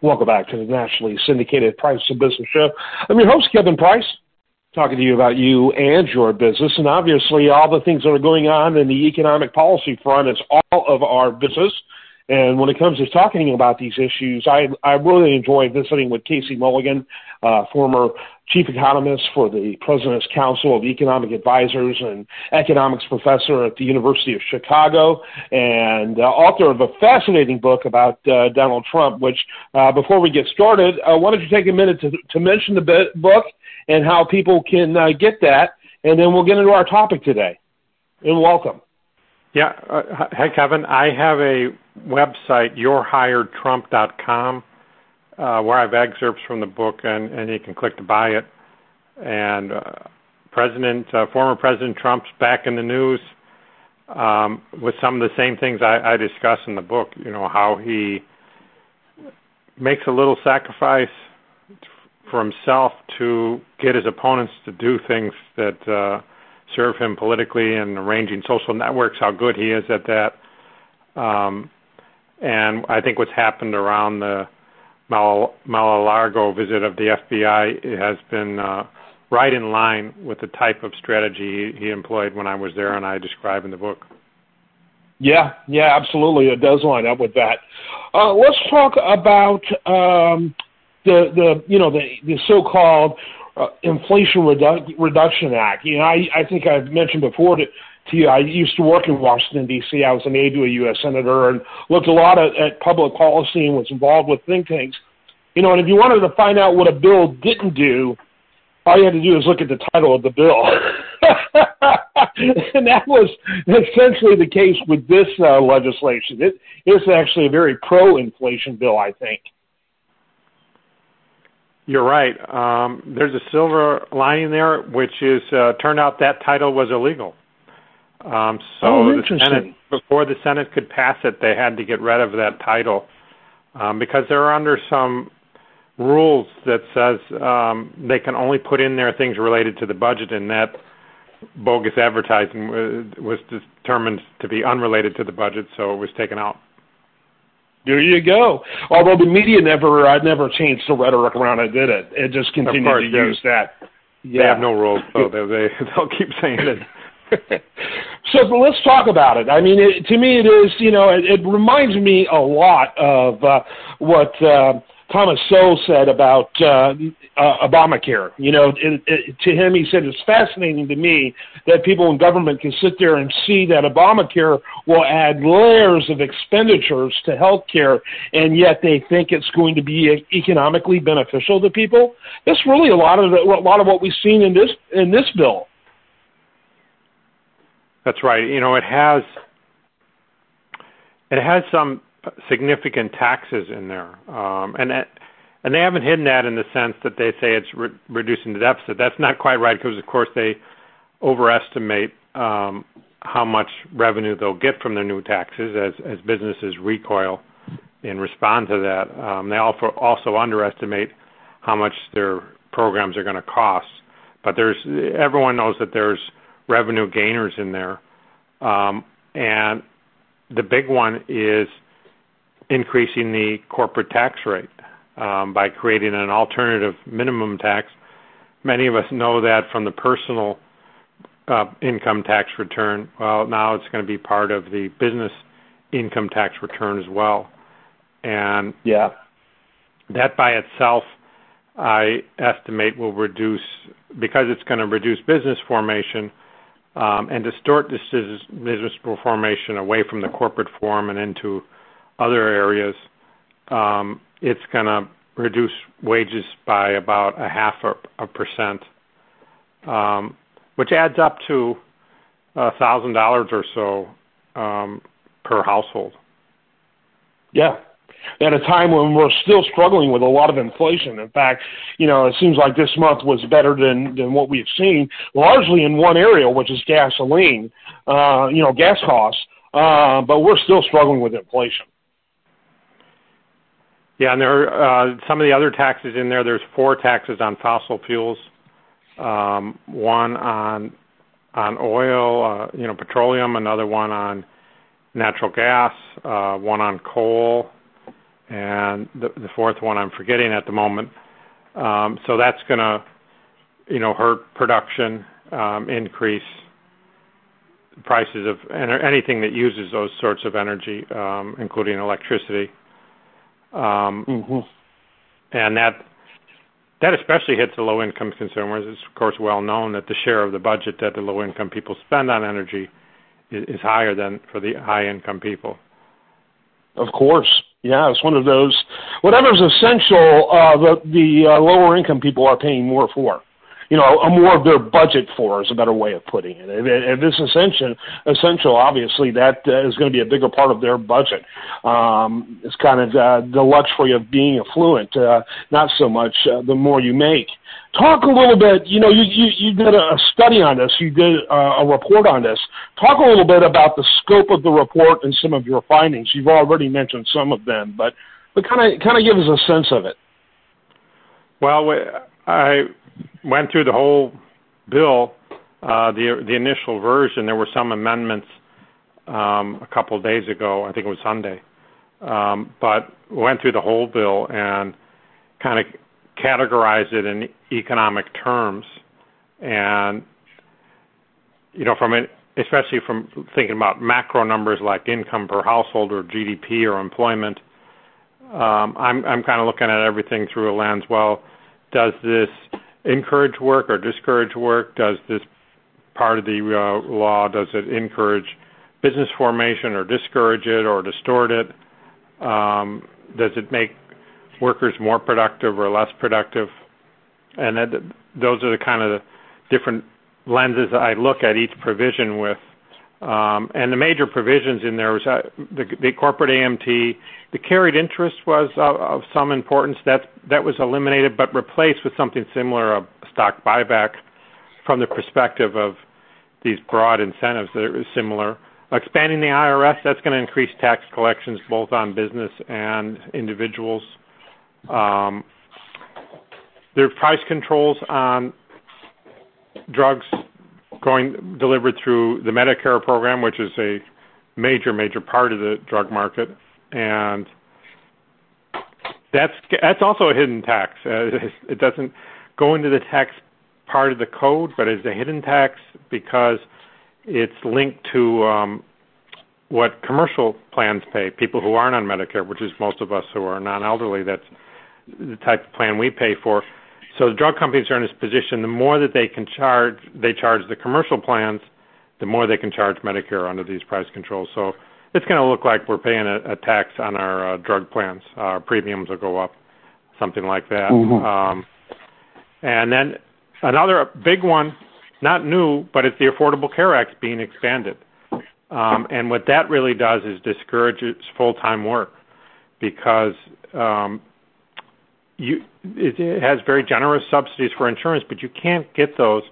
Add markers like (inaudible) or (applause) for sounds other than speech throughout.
Welcome back to the nationally syndicated Price of Business Show. I'm your host, Kevin Price, talking to you about you and your business. And obviously, all the things that are going on in the economic policy front is all of our business. And when it comes to talking about these issues, I, I really enjoy visiting with Casey Mulligan, uh, former chief economist for the President's Council of Economic Advisors and economics professor at the University of Chicago, and uh, author of a fascinating book about uh, Donald Trump. Which, uh, before we get started, uh, why don't you take a minute to, to mention the book and how people can uh, get that, and then we'll get into our topic today. And welcome. Yeah. Hi, Kevin. I have a website, yourehiredtrump.com, uh, where I have excerpts from the book, and, and you can click to buy it. And uh, President, uh, former President Trump's back in the news um, with some of the same things I, I discuss in the book. You know how he makes a little sacrifice for himself to get his opponents to do things that uh, serve him politically and arranging social networks, how good he is at that. Um, and I think what's happened around the Mar-a-Lago visit of the FBI has been uh, right in line with the type of strategy he employed when I was there, and I describe in the book. Yeah, yeah, absolutely. It does line up with that. Uh, let's talk about um, the the you know the the so-called uh, Inflation Redu- Reduction Act. You know, I I think I've mentioned before to, to I used to work in Washington D.C. I was an aide to a U.S. senator and looked a lot at, at public policy and was involved with think tanks. You know, and if you wanted to find out what a bill didn't do, all you had to do is look at the title of the bill. (laughs) and that was essentially the case with this uh, legislation. It is actually a very pro-inflation bill, I think. You're right. Um, there's a silver lining there, which is uh, turned out that title was illegal. Um, so oh, the Senate, before the Senate could pass it, they had to get rid of that title um, because they're under some rules that says um, they can only put in there things related to the budget, and that bogus advertising was determined to be unrelated to the budget, so it was taken out. There you go. Although the media never I uh, never changed the rhetoric around it, did it? It just continued course, to use that. Yeah. They have no rules, so they, they (laughs) they'll keep saying it. (laughs) so let's talk about it. I mean, it, to me, it is you know it, it reminds me a lot of uh, what. Uh, Thomas Sowell said about uh, uh, Obamacare. You know, it, it, to him, he said it's fascinating to me that people in government can sit there and see that Obamacare will add layers of expenditures to health care, and yet they think it's going to be economically beneficial to people. That's really a lot of the, a lot of what we've seen in this in this bill. That's right. You know, it has it has some significant taxes in there, um, and and they haven't hidden that in the sense that they say it's re- reducing the deficit. That's not quite right because, of course, they overestimate um, how much revenue they'll get from their new taxes as as businesses recoil and respond to that. Um, they also also underestimate how much their programs are going to cost. But there's everyone knows that there's revenue gainers in there, um, and the big one is increasing the corporate tax rate um, by creating an alternative minimum tax. Many of us know that from the personal uh, income tax return. Well, now it's going to be part of the business income tax return as well. And yeah, that by itself, I estimate will reduce because it's going to reduce business formation and distort business formation away from the corporate form and into other areas, um, it's going to reduce wages by about a half a, a percent, um, which adds up to a thousand dollars or so um, per household. Yeah, at a time when we're still struggling with a lot of inflation. In fact, you know, it seems like this month was better than than what we've seen, largely in one area, which is gasoline. Uh, you know, gas costs. Uh, but we're still struggling with inflation. Yeah, and there are uh, some of the other taxes in there. There's four taxes on fossil fuels, um, one on on oil, uh, you know, petroleum, another one on natural gas, uh, one on coal, and the, the fourth one I'm forgetting at the moment. Um, so that's going to, you know, hurt production, um, increase prices of anything that uses those sorts of energy, um, including electricity. Um, mm-hmm. And that that especially hits the low income consumers. It's of course well known that the share of the budget that the low income people spend on energy is, is higher than for the high income people. Of course, yeah, it's one of those. Whatever's essential, uh, the the uh, lower income people are paying more for you know, a more of their budget for is a better way of putting it. If it's essential, essential, obviously that uh, is going to be a bigger part of their budget. Um, it's kind of uh, the luxury of being affluent, uh, not so much uh, the more you make. Talk a little bit. You know, you you, you did a study on this. You did uh, a report on this. Talk a little bit about the scope of the report and some of your findings. You've already mentioned some of them, but but kind of kind of give us a sense of it. Well, I went through the whole bill, uh, the the initial version. There were some amendments um, a couple of days ago. I think it was Sunday, um, but went through the whole bill and kind of categorized it in economic terms, and you know, from it, especially from thinking about macro numbers like income per household or GDP or employment. Um, I'm I'm kind of looking at everything through a lens. Well, does this encourage work or discourage work? Does this part of the uh, law does it encourage business formation or discourage it or distort it? Um, does it make workers more productive or less productive? And that, those are the kind of different lenses I look at each provision with. Um, and the major provisions in there was uh, the, the corporate AMT. The carried interest was of, of some importance. That that was eliminated, but replaced with something similar, a stock buyback, from the perspective of these broad incentives that are similar. Expanding the IRS, that's going to increase tax collections both on business and individuals. Um, there are price controls on drugs delivered through the Medicare program, which is a major, major part of the drug market, and that's that's also a hidden tax. Uh, (laughs) it doesn't go into the tax part of the code, but it's a hidden tax because it's linked to um, what commercial plans pay. People who aren't on Medicare, which is most of us who are non-elderly, that's the type of plan we pay for. So the drug companies are in this position. The more that they can charge, they charge the commercial plans, the more they can charge Medicare under these price controls. So it's going to look like we're paying a, a tax on our uh, drug plans. Our premiums will go up, something like that. Mm-hmm. Um, and then another big one, not new, but it's the Affordable Care Act being expanded. Um, and what that really does is discourages full-time work because um, you it has very generous subsidies for insurance, but you can't get those.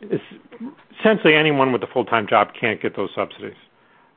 It's, essentially, anyone with a full time job can't get those subsidies.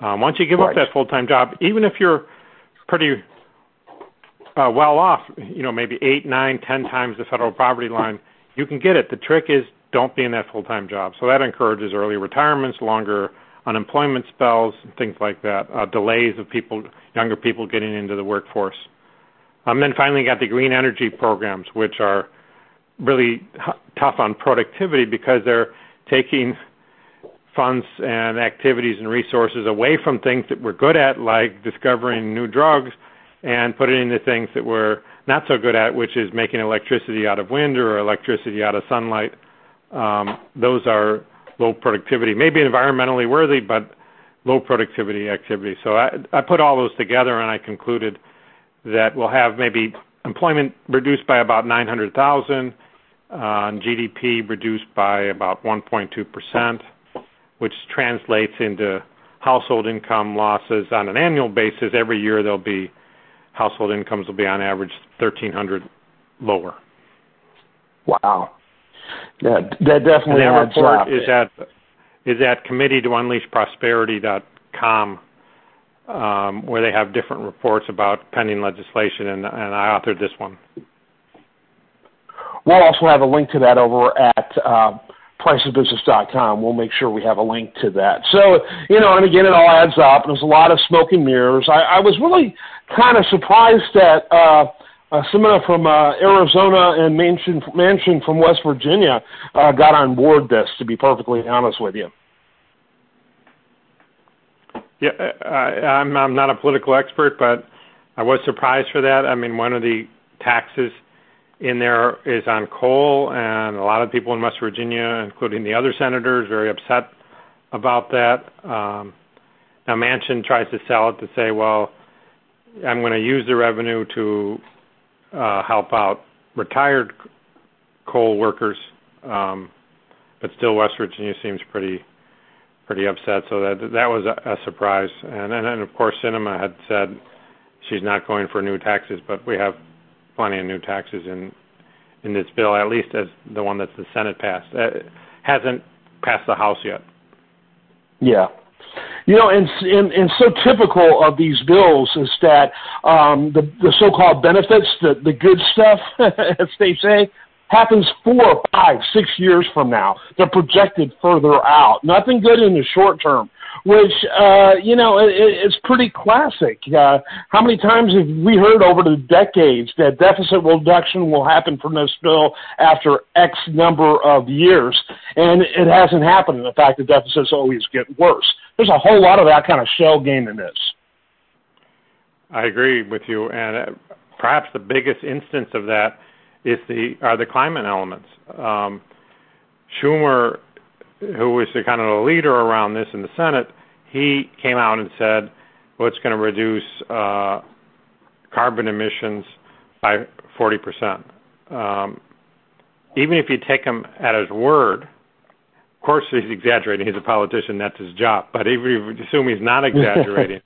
Um, once you give right. up that full time job, even if you're pretty uh, well off, you know, maybe eight, nine, ten times the federal poverty line, you can get it. The trick is don't be in that full time job. So that encourages early retirements, longer unemployment spells, things like that, uh, delays of people, younger people getting into the workforce. Um, then finally, got the green energy programs, which are really h- tough on productivity because they're taking funds and activities and resources away from things that we're good at, like discovering new drugs, and put it into things that we're not so good at, which is making electricity out of wind or electricity out of sunlight. Um, those are low productivity, maybe environmentally worthy, but low productivity activities. So I, I put all those together and I concluded that will have maybe employment reduced by about 900,000, uh, GDP reduced by about 1.2 percent, which translates into household income losses on an annual basis. Every year there'll be household incomes will be on average 1,300 lower. Wow. Yeah, that definitely and that report up. is at is at committee to unleash prosperity.com um, where they have different reports about pending legislation, and, and I authored this one. We'll also have a link to that over at uh, priceofbusiness.com. We'll make sure we have a link to that. So, you know, and again, it all adds up. And there's a lot of smoke and mirrors. I, I was really kind of surprised that uh, uh, from uh, Arizona and Manchin, Manchin from West Virginia uh, got on board this, to be perfectly honest with you. Yeah, I'm, I'm not a political expert, but I was surprised for that. I mean, one of the taxes – in there is on coal, and a lot of people in West Virginia, including the other senators, very upset about that. Um, now Manchin tries to sell it to say, well, I'm going to use the revenue to uh, help out retired coal workers, um, but still West Virginia seems pretty pretty upset. So that that was a, a surprise. And, and and of course, Sinema had said she's not going for new taxes, but we have plenty of new taxes in in this bill, at least as the one that the Senate passed. Uh, hasn't passed the House yet. Yeah. You know, and, and and so typical of these bills is that um, the the so-called benefits, the the good stuff, (laughs) as they say, happens four, five, six years from now. They're projected further out. Nothing good in the short term which uh, you know it, it's pretty classic. Uh, how many times have we heard over the decades that deficit reduction will happen from this bill after X number of years, and it hasn't happened. In fact, the deficits always get worse. There's a whole lot of that kind of shell game in this. I agree with you, and uh, perhaps the biggest instance of that is the are the climate elements. Um, Schumer who was the kind of the leader around this in the Senate, he came out and said, well, it's going to reduce uh, carbon emissions by 40%. Um, even if you take him at his word, of course he's exaggerating. He's a politician; that's his job. But even if you assume he's not (laughs) exaggerating,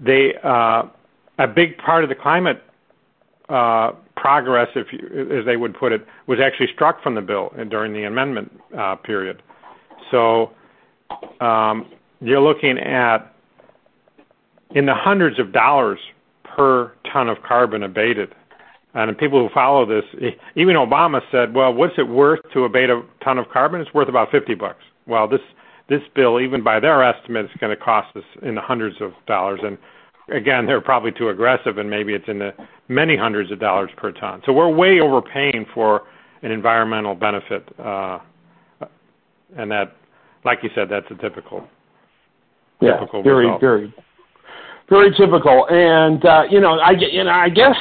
they uh, a big part of the climate uh, progress, if you, as they would put it, was actually struck from the bill during the amendment uh, period. So um, you're looking at in the hundreds of dollars per ton of carbon abated. And people who follow this, even Obama said, "Well, what's it worth to abate a ton of carbon? It's worth about 50 bucks." Well, this this bill, even by their estimate, is going to cost us in the hundreds of dollars. And again, they're probably too aggressive, and maybe it's in the many hundreds of dollars per ton. So we're way overpaying for an environmental benefit, uh, and that, like you said, that's a typical, yeah, typical very, result. very, very typical. And uh, you know, I know, I guess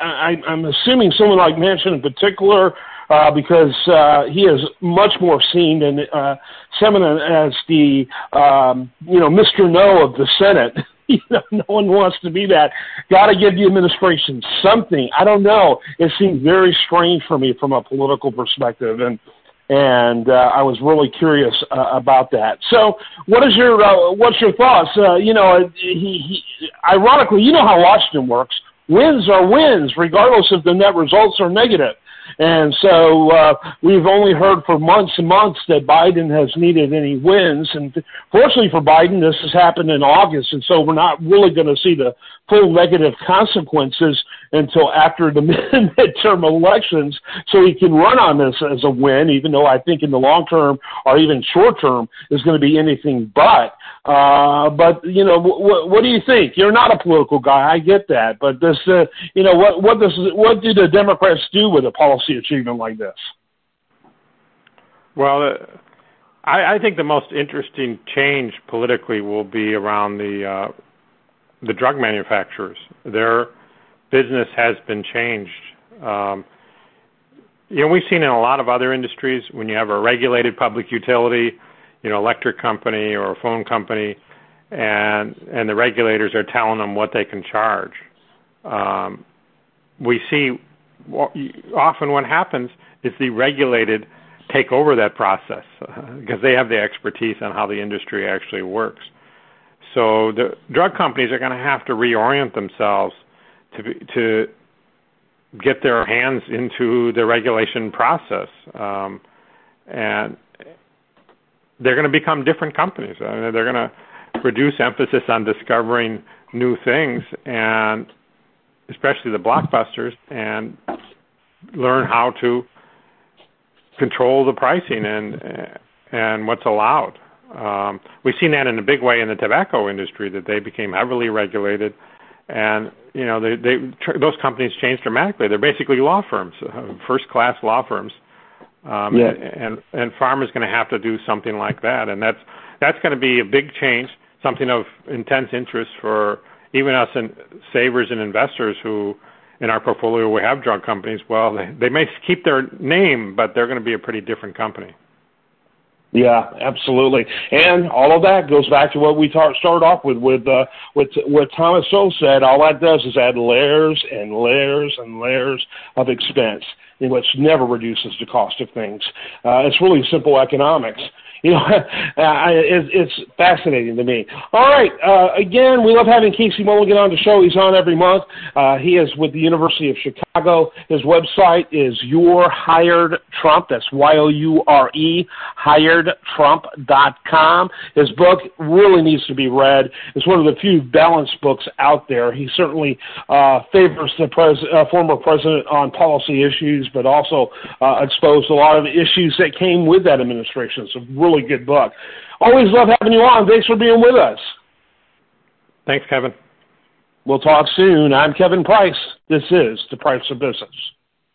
I, I'm assuming someone like Manchin in particular. Uh, because uh, he is much more seen than uh, Sinema as the um, you know Mr. No of the Senate. (laughs) (laughs) you know, no one wants to be that. Got to give the administration something. I don't know. It seemed very strange for me from a political perspective, and and uh, I was really curious uh, about that. So, what is your uh, what's your thoughts? Uh, you know, he, he ironically, you know how Washington works. Wins are wins, regardless if the net results are negative. And so uh, we've only heard for months and months that Biden has needed any wins. And fortunately for Biden, this has happened in August. And so we're not really going to see the full negative consequences until after the (laughs) midterm elections. So he can run on this as a win, even though I think in the long term or even short term is going to be anything but. Uh, but you know, what, what do you think? You're not a political guy. I get that, but this, uh, you know, what what does what do the Democrats do with a policy achievement like this? Well, uh, I, I think the most interesting change politically will be around the uh, the drug manufacturers. Their business has been changed. Um, you know, we've seen in a lot of other industries when you have a regulated public utility you know, electric company or a phone company, and and the regulators are telling them what they can charge. Um, we see often what happens is the regulated take over that process (laughs) because they have the expertise on how the industry actually works. So the drug companies are going to have to reorient themselves to be, to get their hands into the regulation process. Um, and they're going to become different companies. I mean, they're going to reduce emphasis on discovering new things and especially the blockbusters and learn how to control the pricing and and what's allowed. Um, we've seen that in a big way in the tobacco industry that they became heavily regulated, and you know they, they those companies changed dramatically. They're basically law firms, uh, first class law firms, um, yeah. and and pharma is going to have to do something like that, and that's that's going to be a big change, something of intense interest for even us and savers and investors who in our portfolio we have drug companies. Well, they, they may keep their name, but they're going to be a pretty different company. Yeah, absolutely. And all of that goes back to what we tar- started off with, with uh, what what Thomas Sowell said. All that does is add layers and layers and layers of expense, which never reduces the cost of things. Uh, it's really simple economics (laughs) you know, it's, it's fascinating to me. All right, uh, again, we love having Casey Mulligan on the show. He's on every month. Uh, he is with the University of Chicago. His website is Your Hired Trump. That's Y O U R E hiredtrump.com. His book really needs to be read. It's one of the few balanced books out there. He certainly uh, favors the pres- uh, former president on policy issues, but also uh, exposed a lot of issues that came with that administration. It's a really good book. Always love having you on. Thanks for being with us. Thanks, Kevin. We'll talk soon. I'm Kevin Price. This is The Price of Business.